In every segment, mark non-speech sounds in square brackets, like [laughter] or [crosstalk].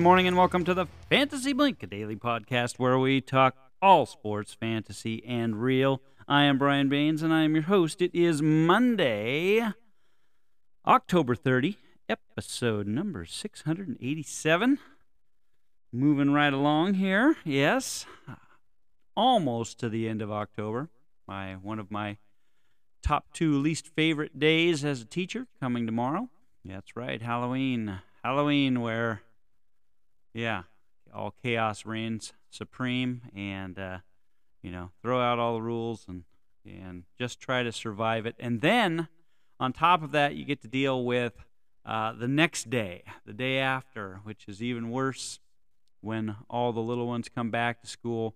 Good morning and welcome to the Fantasy Blink, a daily podcast where we talk all sports, fantasy, and real. I am Brian Baines and I am your host. It is Monday, October 30, episode number 687. Moving right along here, yes, almost to the end of October. My one of my top two least favorite days as a teacher coming tomorrow. That's right, Halloween. Halloween, where yeah, all chaos reigns supreme, and uh, you know, throw out all the rules and and just try to survive it. And then on top of that, you get to deal with uh, the next day, the day after, which is even worse when all the little ones come back to school,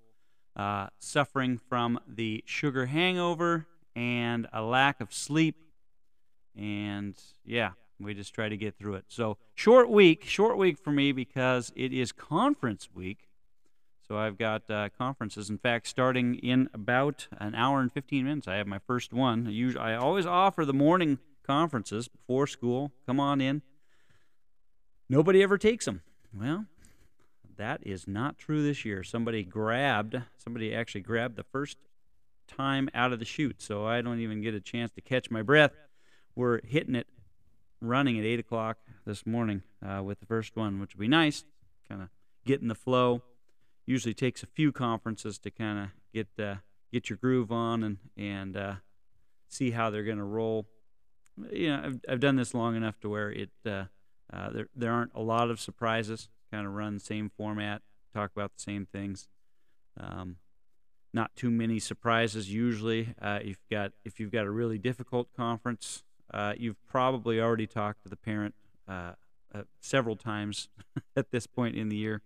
uh, suffering from the sugar hangover and a lack of sleep. And yeah, we just try to get through it. So, short week, short week for me because it is conference week. So, I've got uh, conferences. In fact, starting in about an hour and 15 minutes, I have my first one. I, usually, I always offer the morning conferences before school. Come on in. Nobody ever takes them. Well, that is not true this year. Somebody grabbed, somebody actually grabbed the first time out of the chute, so I don't even get a chance to catch my breath. We're hitting it running at 8 o'clock this morning uh, with the first one, which would be nice. Kind of get in the flow. Usually takes a few conferences to kind of get uh, get your groove on and and uh, see how they're going to roll. You know, I've, I've done this long enough to where it uh, uh, there there aren't a lot of surprises. Kind of run the same format, talk about the same things. Um, not too many surprises usually. Uh, if you've got if you've got a really difficult conference, uh, you've probably already talked to the parent uh, uh, several times [laughs] at this point in the year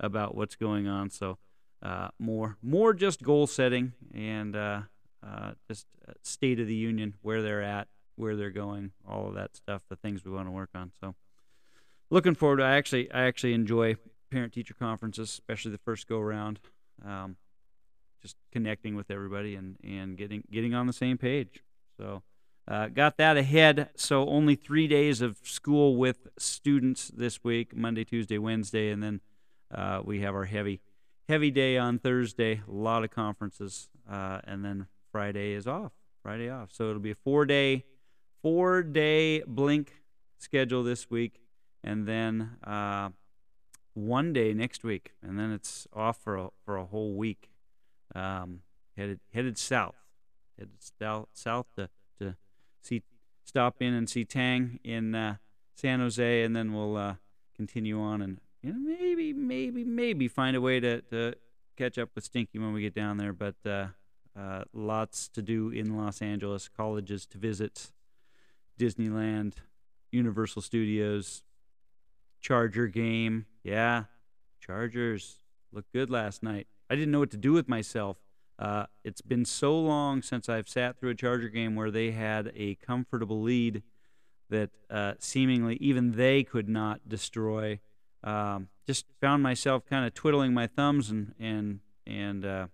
about what's going on. So uh, more, more just goal setting and uh, uh, just state of the union, where they're at, where they're going, all of that stuff, the things we want to work on. So looking forward. To, I actually, I actually enjoy parent-teacher conferences, especially the first go around. Um, just connecting with everybody and, and getting getting on the same page. So uh, got that ahead, so only three days of school with students this week Monday, Tuesday, Wednesday, and then uh, we have our heavy, heavy day on Thursday. A lot of conferences, uh, and then Friday is off. Friday off, so it'll be a four day, four day blink schedule this week, and then uh, one day next week, and then it's off for a, for a whole week. Um, headed headed south, headed south south to see stop in and see Tang in uh, San Jose, and then we'll uh, continue on and you know, maybe maybe maybe find a way to, to catch up with Stinky when we get down there. But uh, uh, lots to do in Los Angeles, colleges to visit, Disneyland, Universal Studios, Charger game. Yeah, Chargers looked good last night. I didn't know what to do with myself. Uh, it's been so long since I've sat through a Charger game where they had a comfortable lead that uh, seemingly even they could not destroy. Um, just found myself kind of twiddling my thumbs and and and uh,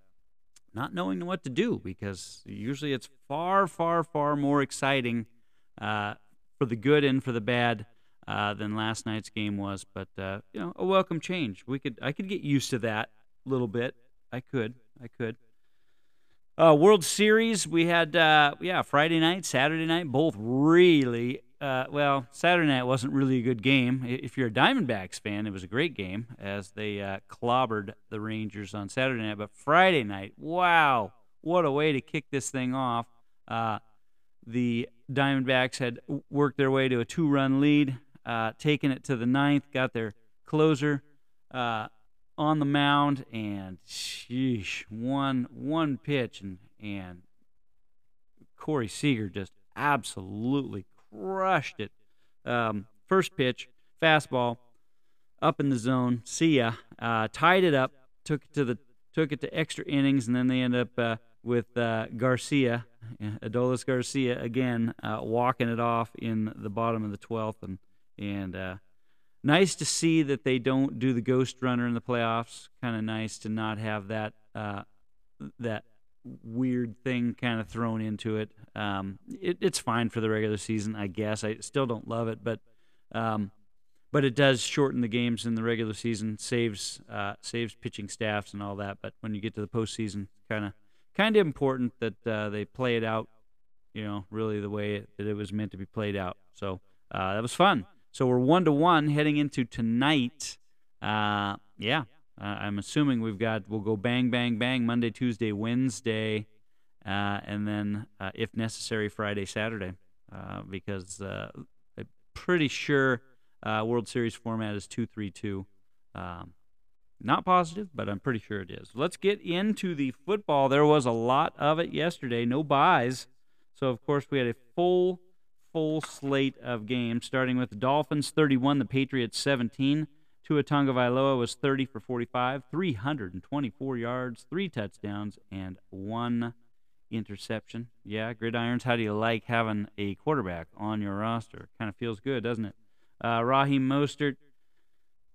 not knowing what to do because usually it's far, far, far more exciting uh, for the good and for the bad. Uh, than last night's game was, but uh, you know, a welcome change. We could, I could get used to that a little bit. I could, I could. Uh, World Series, we had, uh, yeah, Friday night, Saturday night, both really, uh, well, Saturday night wasn't really a good game. If you're a Diamondbacks fan, it was a great game as they uh, clobbered the Rangers on Saturday night. But Friday night, wow, what a way to kick this thing off. Uh, the Diamondbacks had worked their way to a two run lead, uh, taken it to the ninth, got their closer on the mound, and sheesh, one one pitch, and and Corey Seager just absolutely crushed it. Um, first pitch, fastball, up in the zone. See ya. Uh, tied it up. Took it to the took it to extra innings, and then they end up uh, with uh, Garcia, [laughs] Adolis Garcia again, uh, walking it off in the bottom of the twelfth, and and uh, nice to see that they don't do the ghost runner in the playoffs. Kind of nice to not have that uh, that weird thing kind of thrown into it. Um, it. It's fine for the regular season, I guess. I still don't love it, but um, but it does shorten the games in the regular season, saves uh, saves pitching staffs and all that. But when you get to the postseason, kind of kind of important that uh, they play it out, you know, really the way that it was meant to be played out. So uh, that was fun. So we're one to one heading into tonight. Uh, yeah, uh, I'm assuming we've got we'll go bang bang bang Monday, Tuesday, Wednesday, uh, and then if necessary Friday, Saturday, because I'm pretty sure World Series format is two three two. Um, not positive, but I'm pretty sure it is. Let's get into the football. There was a lot of it yesterday. No buys. So, of course, we had a full, full slate of games, starting with the Dolphins 31, the Patriots 17. Tua Tagovailoa was 30 for 45, 324 yards, three touchdowns, and one interception. Yeah, Gridirons, how do you like having a quarterback on your roster? Kind of feels good, doesn't it? Uh, Raheem Mostert,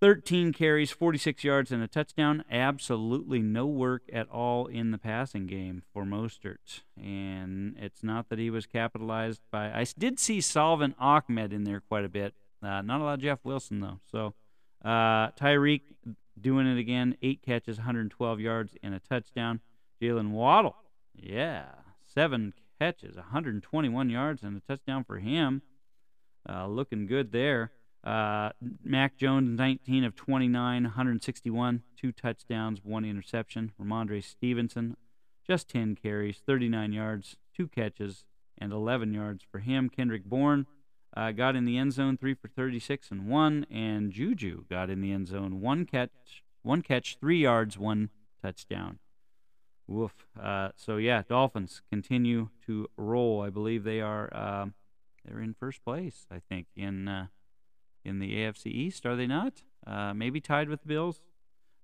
13 carries, 46 yards, and a touchdown. Absolutely no work at all in the passing game for Mostert. And it's not that he was capitalized by. I did see Salvon Ahmed in there quite a bit. Uh, not a lot of Jeff Wilson, though. So uh, Tyreek doing it again. Eight catches, 112 yards, and a touchdown. Jalen Waddle, yeah, seven catches, 121 yards, and a touchdown for him. Uh, looking good there. Uh, Mac Jones, 19 of 29, 161, two touchdowns, one interception. Rhamondre Stevenson, just 10 carries, 39 yards, two catches, and 11 yards for him. Kendrick Bourne uh, got in the end zone, three for 36 and one, and Juju got in the end zone, one catch, one catch, three yards, one touchdown. Woof. Uh, so yeah, Dolphins continue to roll. I believe they are uh, they're in first place. I think in uh, in the AFC East, are they not? Uh, maybe tied with the Bills.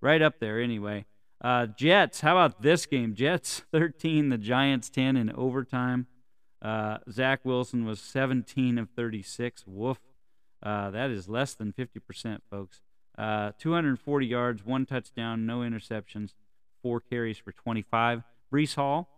Right up there, anyway. Uh, Jets, how about this game? Jets [laughs] 13, the Giants 10 in overtime. Uh, Zach Wilson was 17 of 36. Woof. Uh, that is less than 50%, folks. Uh, 240 yards, one touchdown, no interceptions, four carries for 25. Breece Hall,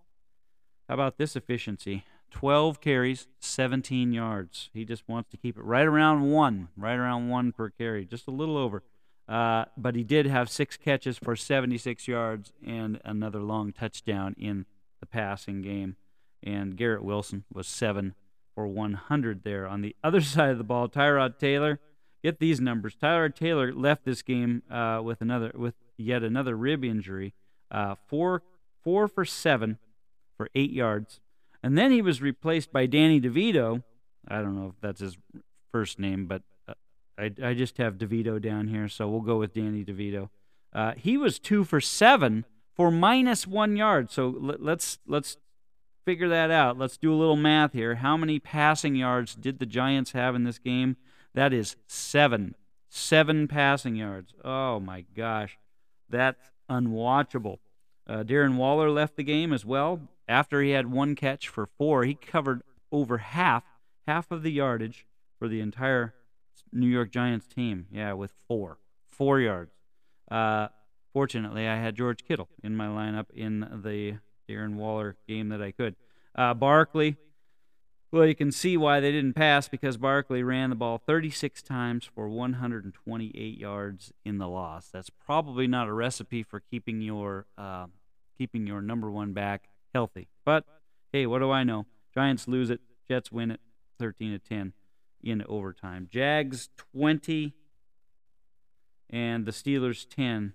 how about this efficiency? 12 carries, 17 yards. He just wants to keep it right around one, right around one per carry, just a little over. Uh, but he did have six catches for 76 yards and another long touchdown in the passing game. And Garrett Wilson was seven for 100 there. On the other [laughs] side of the ball, Tyrod Taylor, get these numbers. Tyrod Taylor left this game uh, with another, with yet another rib injury. Uh, four, four for seven for eight yards and then he was replaced by Danny DeVito. I don't know if that's his first name, but uh, I, I just have DeVito down here, so we'll go with Danny DeVito. Uh, he was two for seven for minus one yard. So let's let's figure that out. Let's do a little math here. How many passing yards did the Giants have in this game? That is seven. Seven passing yards. Oh my gosh, that's unwatchable. Uh, Darren Waller left the game as well. After he had one catch for four, he covered over half half of the yardage for the entire New York Giants team. Yeah, with four four yards. Uh, fortunately, I had George Kittle in my lineup in the Darren Waller game that I could. Uh, Barkley. Well, you can see why they didn't pass because Barkley ran the ball 36 times for 128 yards in the loss. That's probably not a recipe for keeping your uh, keeping your number one back healthy. But hey, what do I know? Giants lose it, Jets win it, 13 to 10 in overtime. Jags 20 and the Steelers 10.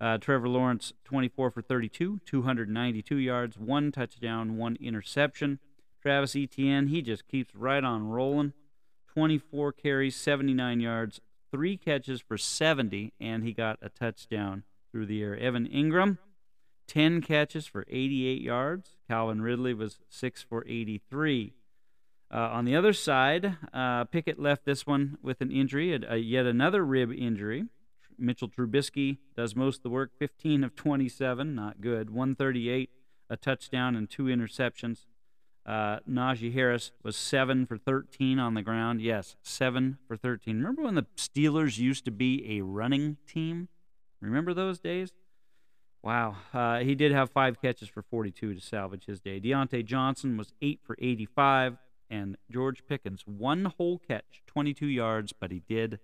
Uh, Trevor Lawrence 24 for 32, 292 yards, one touchdown, one interception. Travis Etienne, he just keeps right on rolling. 24 carries, 79 yards, three catches for 70, and he got a touchdown through the air. Evan Engram, 10 catches for 88 yards. Calvin Ridley was 6 for 83. Uh, on the other side, uh, Pickett left this one with an injury, a, a, yet another rib injury. Mitchell Trubisky does most of the work, 15 of 27, not good. 138, a touchdown, and two interceptions. Uh, Najee Harris was 7 for 13 on the ground. Yes, 7 for 13. Remember when the Steelers used to be a running team? Remember those days? Wow. Uh, he did have five catches for 42 to salvage his day. Diontae Johnson was 8 for 85, and George Pickens, one whole catch, 22 yards, but he did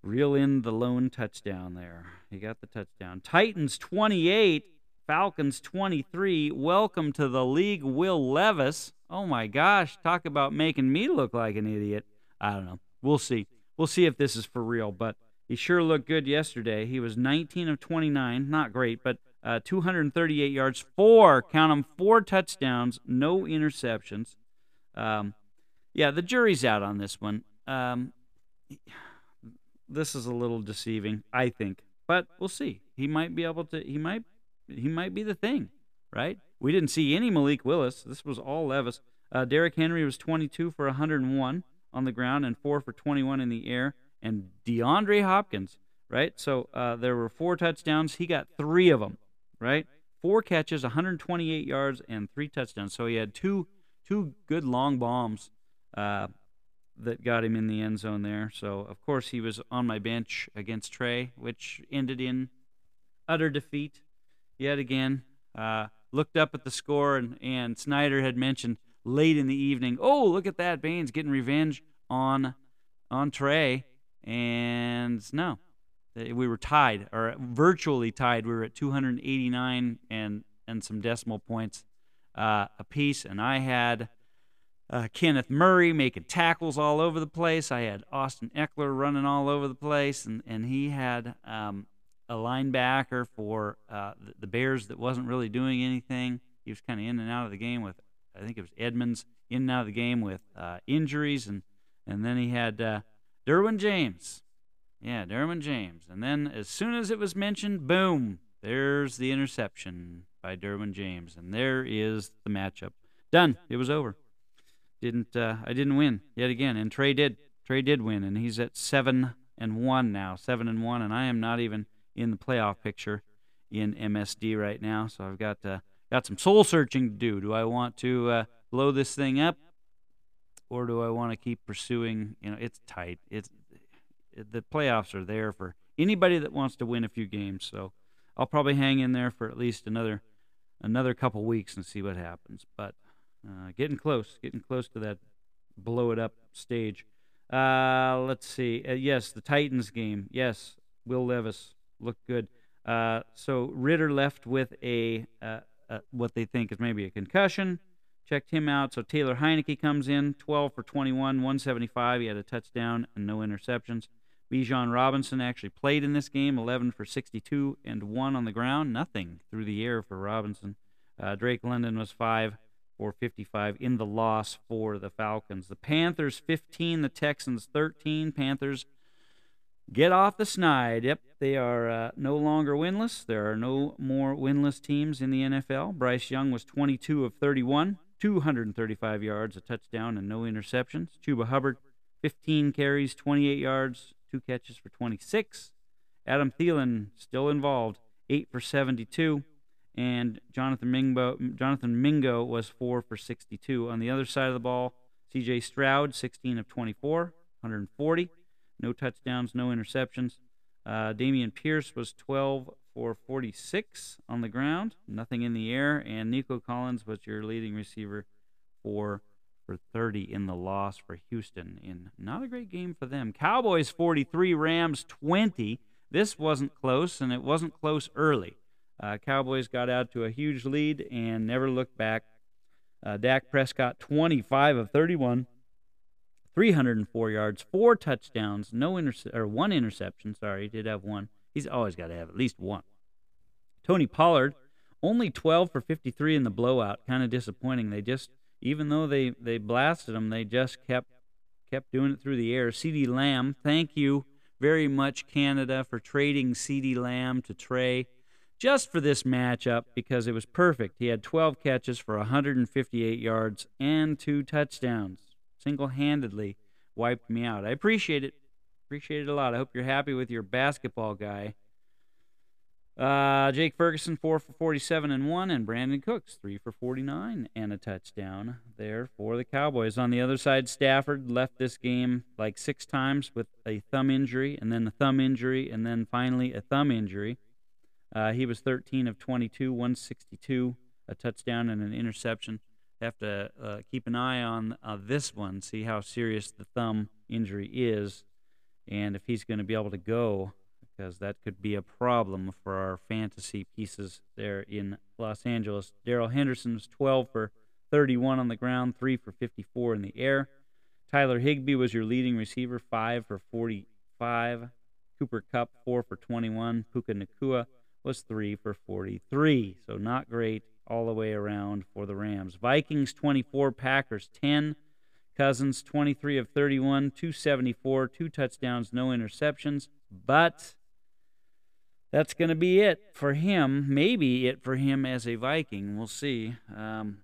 reel in the lone touchdown there. He got the touchdown. Titans 28, Falcons 23. Welcome to the league, Will Levis. Oh my gosh, talk about making me look like an idiot. I don't know. We'll see. We'll see if this is for real, but he sure looked good yesterday. He was 19 of 29, not great, but uh, 238 yards, four, count them, four touchdowns, no interceptions. Um, yeah, the jury's out on this one. Um, this is a little deceiving, I think, but we'll see. He might be able to. He might. He might be the thing, right? We didn't see any Malik Willis. This was all Levis. Uh, Derrick Henry was 22 for 101 on the ground and four for 21 in the air. And DeAndre Hopkins, right? So uh, there were four touchdowns. He got three of them, right? Four catches, 128 yards, and three touchdowns. So he had two two good long bombs uh, that got him in the end zone there. So of course he was on my bench against Trey, which ended in utter defeat yet again. Uh, looked up at the score, and, and Snyder had mentioned late in the evening, "Oh, look at that! Baines getting revenge on on Trey." And no, we were tied, or virtually tied. We were at 289 and and some decimal points uh, piece. and I had uh, Kenneth Murray making tackles all over the place. I had Austin Ekeler running all over the place, and and he had um, a linebacker for uh, the Bears that wasn't really doing anything. He was kind of in and out of the game with, I think it was Edmunds, in and out of the game with uh, injuries, and and then he had uh, Derwin James. Yeah, Derwin James. And then as soon as it was mentioned, boom, there's the interception by Derwin James, and there is the matchup. Done. It was over. Didn't uh, I didn't win yet again, and Trey did. Trey did win, and he's at seven and one now, seven and one, and I am not even in the playoff picture in MSD right now. So I've got uh, got some soul searching to do. Do I want to uh, blow this thing up, or do I want to keep pursuing? You know, it's tight. It's it, the playoffs are there for anybody that wants to win a few games. So I'll probably hang in there for at least another another couple weeks and see what happens. But uh, getting close, getting close to that blow it up stage. Uh, let's see. Uh, yes, the Titans game. Yes, Will Levis looked good. Uh, so Ridder left with a uh, uh, what they think is maybe a concussion checked him out. So Taylor Heinicke comes in, 12 for 21, 175. He had a touchdown and no interceptions. Bijan Robinson actually played in this game, 11 for 62 and 1 on the ground. Nothing through the air for Robinson. Uh, Drake London was 5 for 55 in the loss for the Falcons. The Panthers 15, the Texans 13. Panthers get off the snide. Yep, they are uh, no longer winless. There are no more winless teams in the NFL. Bryce Young was 22 of 31, 235 yards, a touchdown, and no interceptions. Chuba Hubbard, 15 carries, 28 yards, two catches for 26. Adam Thielen still involved, 8 for 72. And Jonathan Mingo, Jonathan Mingo was 4 for 62. On the other side of the ball, CJ Stroud, 16 of 24, 140. No touchdowns, no interceptions. Uh, Dameon Pierce was 12 for 46 on the ground, nothing in the air, and Nico Collins was your leading receiver for for 30 in the loss for Houston in not a great game for them. Cowboys 43, Rams 20. This wasn't close, and it wasn't close early. Uh, Cowboys got out to a huge lead and never looked back. Uh, Dak Prescott 25 of 31, 304 yards, four touchdowns, no interce- or one interception. Sorry, he did have one. He's always got to have at least one. Tony Pollard, only 12 for 53 in the blowout. Kind of disappointing. They just, even though they, they blasted him, they just kept kept doing it through the air. CeeDee Lamb, thank you very much, Canada, for trading CeeDee Lamb to Trey just for this matchup because it was perfect. He had 12 catches for 158 yards and two touchdowns. Single handedly wiped me out. I appreciate it. Appreciate it a lot. I hope you're happy with your basketball guy. Uh, Jake Ferguson, 4 for 47 and 1, and Brandin Cooks, 3 for 49 and a touchdown there for the Cowboys. On the other side, Stafford left this game like six times with a thumb injury, and then a thumb injury, and then finally a thumb injury. Uh, he was 13 of 22, 162, a touchdown and an interception. Have to uh, keep an eye on uh, this one, see how serious the thumb injury is and if he's going to be able to go, because that could be a problem for our fantasy pieces there in Los Angeles. Darrell Henderson was 12 for 31 on the ground, 3 for 54 in the air. Tyler Higbee was your leading receiver, 5 for 45. Cooper Kupp, 4 for 21. Puka Nacua was 3 for 43. So not great all the way around for the Rams. Vikings 24, Packers 10. Cousins 23 of 31, 274, two touchdowns, no interceptions. But that's going to be it for him. Maybe it for him as a Viking. We'll see. Um,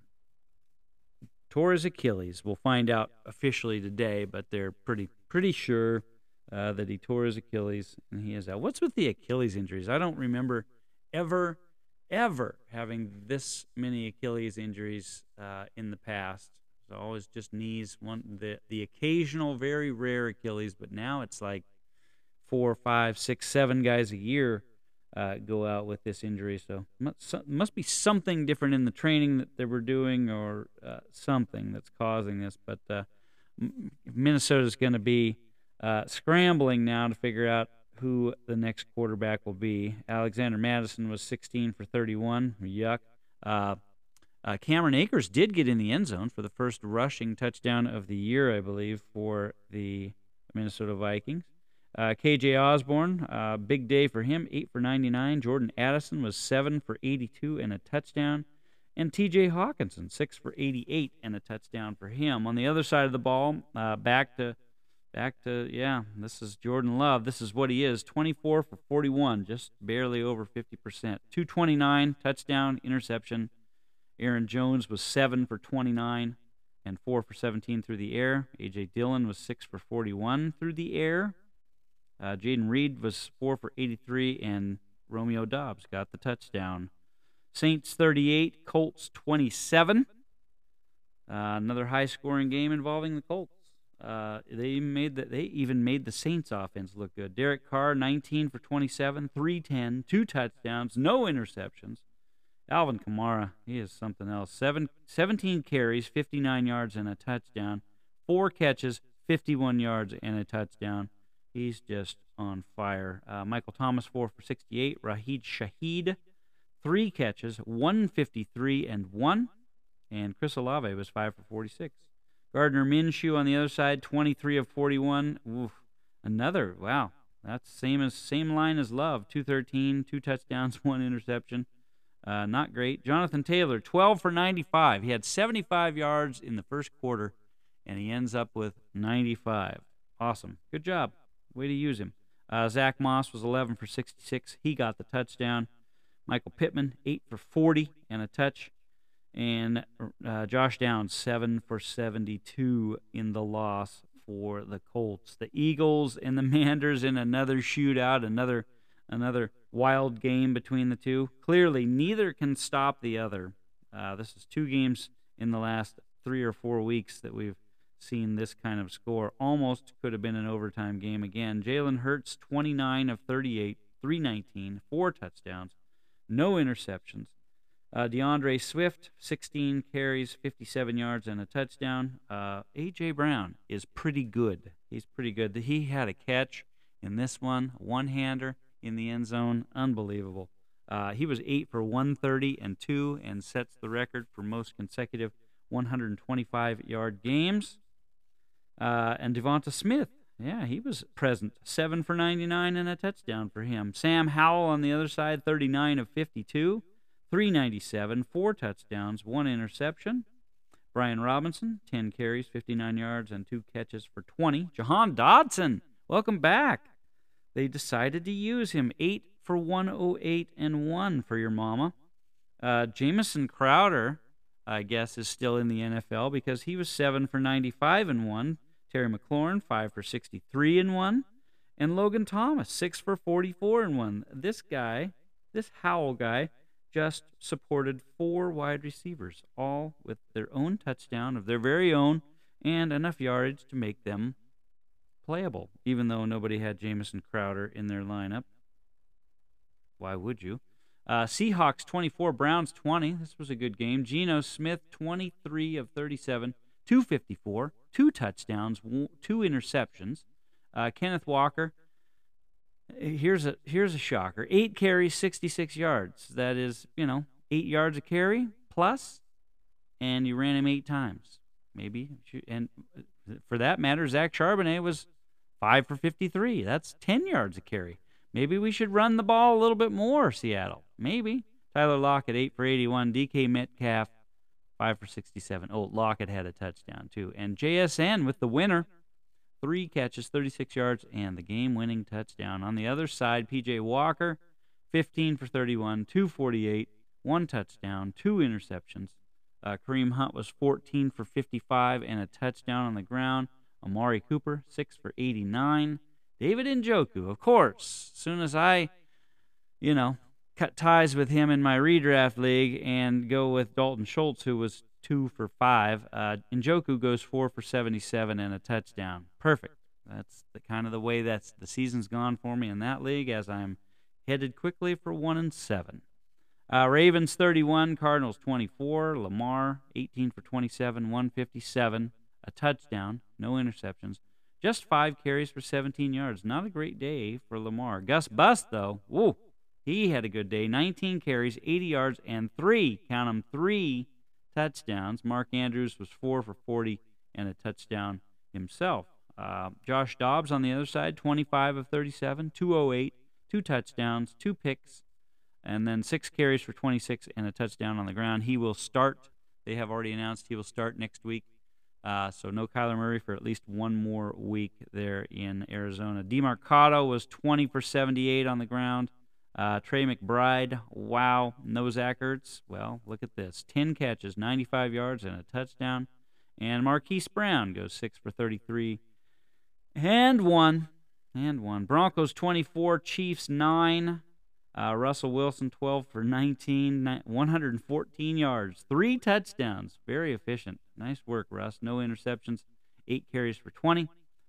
tore his Achilles. We'll find out officially today, but they're pretty pretty sure uh, that he tore his Achilles and he is out. What's with the Achilles injuries? I don't remember ever ever having this many Achilles injuries uh, in the past. It's always just knees. One the the occasional, very rare Achilles, but now it's like four, five, six, seven guys a year uh, go out with this injury. So must, must be something different in the training that they were doing, or uh, something that's causing this. But uh, Minnesota's going to be uh, scrambling now to figure out who the next quarterback will be. Alexander Mattison was 16 for 31. Yuck. Uh, uh, Cameron Akers did get in the end zone for the first rushing touchdown of the year, I believe, for the Minnesota Vikings. Uh, KJ Osborn, uh, big day for him, 8 for 99. Jordan Addison was 7 for 82 and a touchdown. And TJ Hockenson, 6 for 88 and a touchdown for him. On the other side of the ball, uh, back to back to yeah, this is Jordan Love. This is what he is, 24 for 41, just barely over 50%. 229 touchdown, interception. Aaron Jones was 7 for 29 and 4 for 17 through the air. AJ Dillon was 6 for 41 through the air. Uh, Jayden Reed was 4 for 83 and Romeo Doubs got the touchdown. Saints 38, Colts 27. Uh, another high scoring game involving the Colts. Uh, they made the, they even made the Saints offense look good. Derek Carr, 19 for 27, 310, two touchdowns, no interceptions. Alvin Kamara, he is something else. Seven, 17 carries, 59 yards, and a touchdown. Four catches, 51 yards, and a touchdown. He's just on fire. Uh, Michael Thomas, 4 for 68. Rashid Shaheed, three catches, 153 and 1. And Chris Olave was 5 for 46. Gardner Minshew on the other side, 23 of 41. Oof, another, wow. That's same as same line as Love, 213, two touchdowns, [laughs] one interception. Uh, not great. Jonathan Taylor, 12 for 95. He had 75 yards in the first quarter, and he ends up with 95. Awesome. Good job. Way to use him. Uh, Zach Moss was 11 for 66. He got the touchdown. Michael Pittman, 8 for 40 and a touch and uh, Josh Downs seven for 72 in the loss for the Colts. The Eagles and the [laughs] Manders in another shootout, another another wild game between the two. Clearly, neither can stop the other. Uh, this is two games in the last three or four weeks that we've seen this kind of score. Almost could have been an overtime game again. Jalen Hurts, 29 of 38, 319, four touchdowns, no interceptions. Uh, D'Andre Swift, 16 carries, 57 yards, and a touchdown. Uh, A.J. Brown is pretty good. He's pretty good. He had a catch in this one, one hander in the end zone. Unbelievable. Uh, he was 8 for 130 and 2 and sets the record for most consecutive 125 yard games. Uh, and Devonta Smith, yeah, he was present. 7 for 99 and a touchdown for him. Sam Howell on the other side, 39 of 52. 397, four touchdowns, one interception. Brian Robinson, 10 carries, 59 yards, and two catches for 20. Jahan Dotson, welcome back. They decided to use him, 8 for 108 and 1 for your mama. Uh, Jamison Crowder, I guess, is still in the NFL because he was 7 for 95 and 1. Terry McLaurin, 5 for 63 and 1. And Logan Thomas, 6 for 44 and 1. This guy, this Howell guy, just supported four wide receivers, all with their own touchdown of their very own and enough yardage to make them playable, even though nobody had Jamison Crowder in their lineup. Why would you? Uh, Seahawks 24, Browns 20. This was a good game. Geno Smith 23 of 37, 254, two touchdowns, two interceptions. Uh, Kenneth Walker. Here's a here's a shocker. Eight carries, 66 yards. That is, you know, eight yards a carry plus, and you ran him eight times. Maybe, and for that matter, Zach Charbonnet was five for 53. That's 10 yards a carry. Maybe we should run the ball a little bit more, Seattle. Maybe. Tyler Lockett, 8 for 81. DK Metcalf, 5 for 67. Oh, Lockett had a touchdown, too. And JSN with the winner, three catches, 36 yards, and the game winning touchdown. On the other side, PJ Walker, 15 for 31, 248, one touchdown, two interceptions. Uh, Kareem Hunt was 14 for 55 and a touchdown on the ground. Amari Cooper, 6 for 89. David Njoku, of course. As soon as I, you know, cut ties with him in my redraft league and go with Dalton Schultz, who was 2 for 5, uh, Njoku goes 4 for 77 and a touchdown. Perfect. That's the kind of the way that's the season's gone for me in that league as I'm headed quickly for 1 and 7. Uh, Ravens 31, Cardinals 24. Lamar 18 for 27, 157, a touchdown, no interceptions. Just five carries for 17 yards. Not a great day for Lamar. Gus Bus, though, whoa, he had a good day. 19 carries, 80 yards, and three, count them, three touchdowns. Mark Andrews was four for 40 and a touchdown himself. Uh, Josh Dobbs on the other side, 25 of 37, 208, two touchdowns, two picks, and then six carries for 26 and a touchdown on the ground. He will start. They have already announced he will start next week. Uh, so no Kyler Murray for at least one more week there in Arizona. Demercado was 20 for 78 on the ground. Uh, Trey McBride, wow. No Zach Ertz, well, look at this. 10 catches, 95 yards, and a touchdown. And Marquise Brown goes 6 for 33 and 1. And 1. Broncos 24, Chiefs 9. Uh, Russell Wilson, 12 for 19, 114 yards, three touchdowns. Very efficient. Nice work, Russ. No interceptions, eight carries for 20.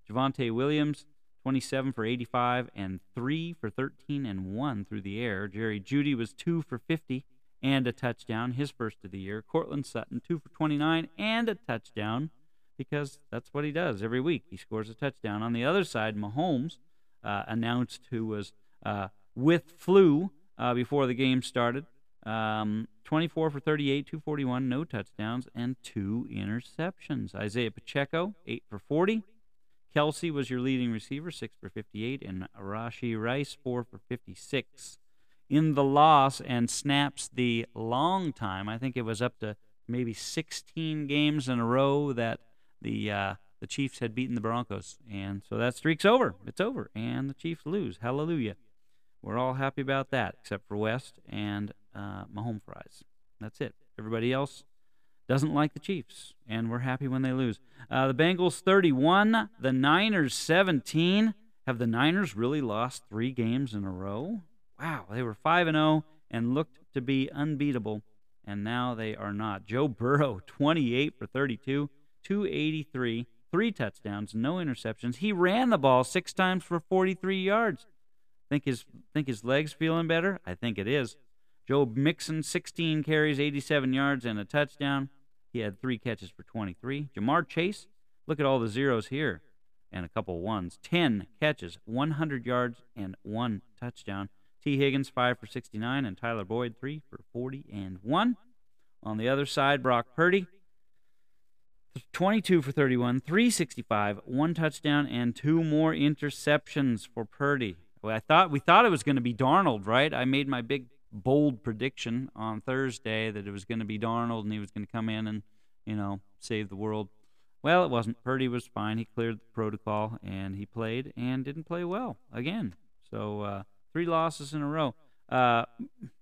Javonte Williams, 27 for 85, and three for 13 and one through the air. Jerry Jeudy was two for 50 and a touchdown, his first of the year. Courtland Sutton, two for 29 and a touchdown, because that's what he does every week. He scores a touchdown. On the other side, Mahomes uh, announced who was. Uh, with flu uh, before the game started. Um, 24 for 38, 241, no touchdowns, and two interceptions. Isaiah Pacheco, 8 for 40. Kelce was your leading receiver, 6 for 58, and Rashee Rice, 4 for 56. In the loss and snaps the long time, I think it was up to maybe 16 games in a row that the uh, the Chiefs had beaten the Broncos, and so that streak's over. It's over, and the Chiefs lose. Hallelujah. We're all happy about that, except for West and uh, my home fries. That's it. Everybody else doesn't like the Chiefs, and we're happy when they lose. Uh, the Bengals 31, the Niners 17. Have the Niners really lost three games in a row? Wow, they were 5 and 0 and looked to be unbeatable, and now they are not. Joe Burrow [laughs] 28 for 32, 283, three touchdowns, no interceptions. He ran the ball six times for 43 yards. Think his think his legs feeling better? I think it is. Joe Mixon, 16 carries, 87 yards, and a touchdown. He had three catches for 23. Ja'Marr Chase, look at all the zeros here, and a couple ones. 10 catches, 100 yards, and one touchdown. Tee Higgins, 5 for 69, and Tyler Boyd, 3 for 40 and 1. On the other side, Brock Purdy, 22 for 31, 365, one touchdown, and two more interceptions for Purdy. I thought we thought it was going to be Darnold, right? I made my big bold prediction on Thursday that it was going to be Darnold and he was going to come in and you know save the world. Well, it wasn't. Purdy was fine. He cleared the protocol and he played and didn't play well again. So uh, three losses in a row. Uh,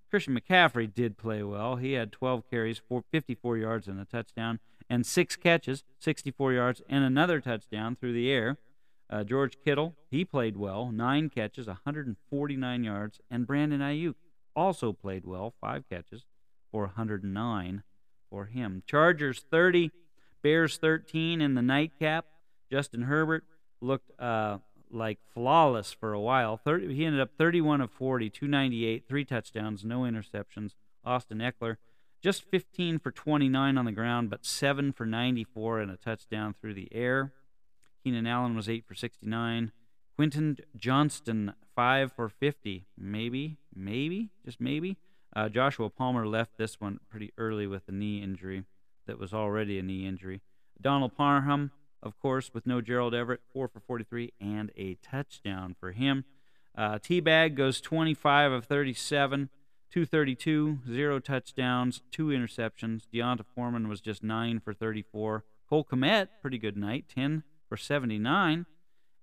Christian McCaffrey did play well. He had 12 carries, 54 yards, and a touchdown, and six catches, 64 yards, and another touchdown through the air. Uh, George Kittle, he played well, nine catches, 149 yards, and Brandon Aiyuk also played well, five catches for 109 for him. Chargers 30, Bears 13 in the nightcap. Justin Herbert looked uh, like flawless for a while. 30, he ended up 31 of 40, 298, three touchdowns, no interceptions. Austin Ekeler just 15 for 29 on the ground, but 7 for 94 and a touchdown through the air. Keenan Allen was 8 for 69. Quentin Johnston, 5 for 50. Maybe, maybe, just maybe. Uh, Joshua Palmer left this one pretty early with a knee injury that was already a knee injury. Donald Parham, of course, with no Gerald Everett, 4 for 43 and a touchdown for him. Uh, T-Bag goes 25 of 37, 232, zero touchdowns, two interceptions. D'Onta Foreman was just 9 for 34. Cole Kmet, pretty good night, 10 for 79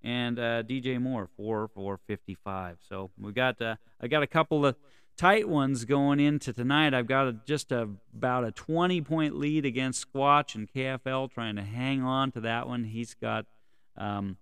and uh, DJ Moore four for 55. So we got uh, I got a couple of tight ones going into tonight. I've got a, just a, about a 20 point lead against Squatch and KFL, trying to hang on to that one. He's got. Um,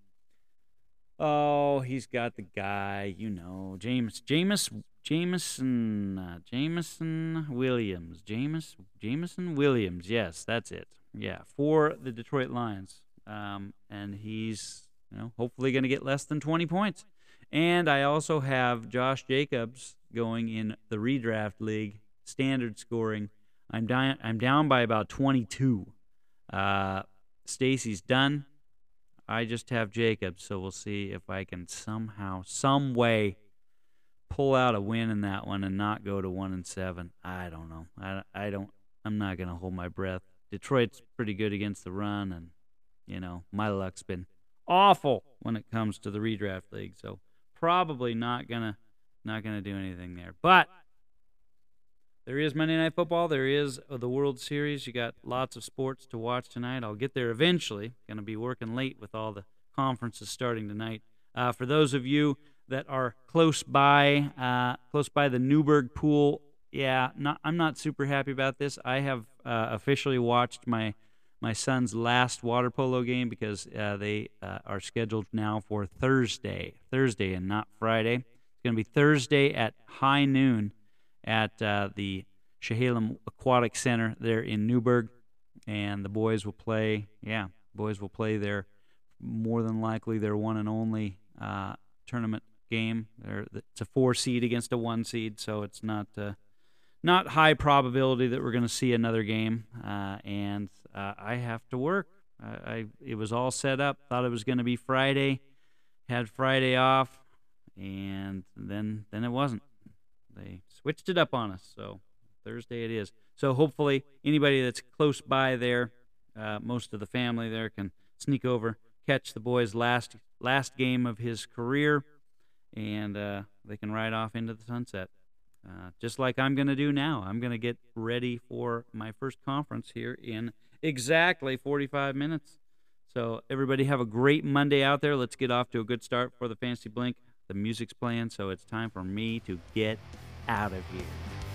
Oh, he's got the guy, you know, James, James, Jameson, uh, Jameson Williams, James, Jameson Williams. Yes, that's it. Yeah, for the Detroit Lions, um, and he's you know, hopefully going to get less than 20 points. And I also have Josh Jacobs going in the redraft league, standard scoring. I'm down. I'm down by about 22. Uh, Stacy's done. I just have Jacobs, so we'll see if I can somehow, some way, pull out a win in that one and not go to one and seven. I don't know. I, I don't. I'm not gonna hold my breath. Detroit's pretty good against the run, and you know my luck's been awful when it comes to the redraft league. So probably not gonna not gonna do anything there. But there is Monday Night Football. There is the World Series. You got lots of sports to watch tonight. I'll get there eventually. To be working late with all the conferences starting tonight. Uh, for those of you that are close by, uh, close by the Newberg pool, yeah, not, I'm not super happy about this. I have uh, officially watched my my son's last water polo game because uh, they uh, are scheduled now for Thursday, Thursday and not Friday. It's going to be Thursday at high noon at uh, the Chehalem Aquatic Center there in Newberg, and the boys will play. Yeah, boys will play their more than likely their one and only uh, tournament game. They're, it's a four seed against a one seed, so it's not uh, not high probability that we're going to see another game. Uh, and uh, I have to work. I, I, it was all set up. Thought it was going to be Friday. Had Friday off, and then then it wasn't. They switched it up on us. So Thursday it is. So hopefully anybody that's close by there, uh, most of the family there can sneak over, catch the boy's last last game of his career, and uh, they can ride off into the sunset. Uh, just like I'm going to do now. I'm going to get ready for my first conference here in exactly 45 minutes. So, everybody have a great Monday out there. Let's get off to a good start for the Fantasy Blink. The music's playing, so it's time for me to get out of here.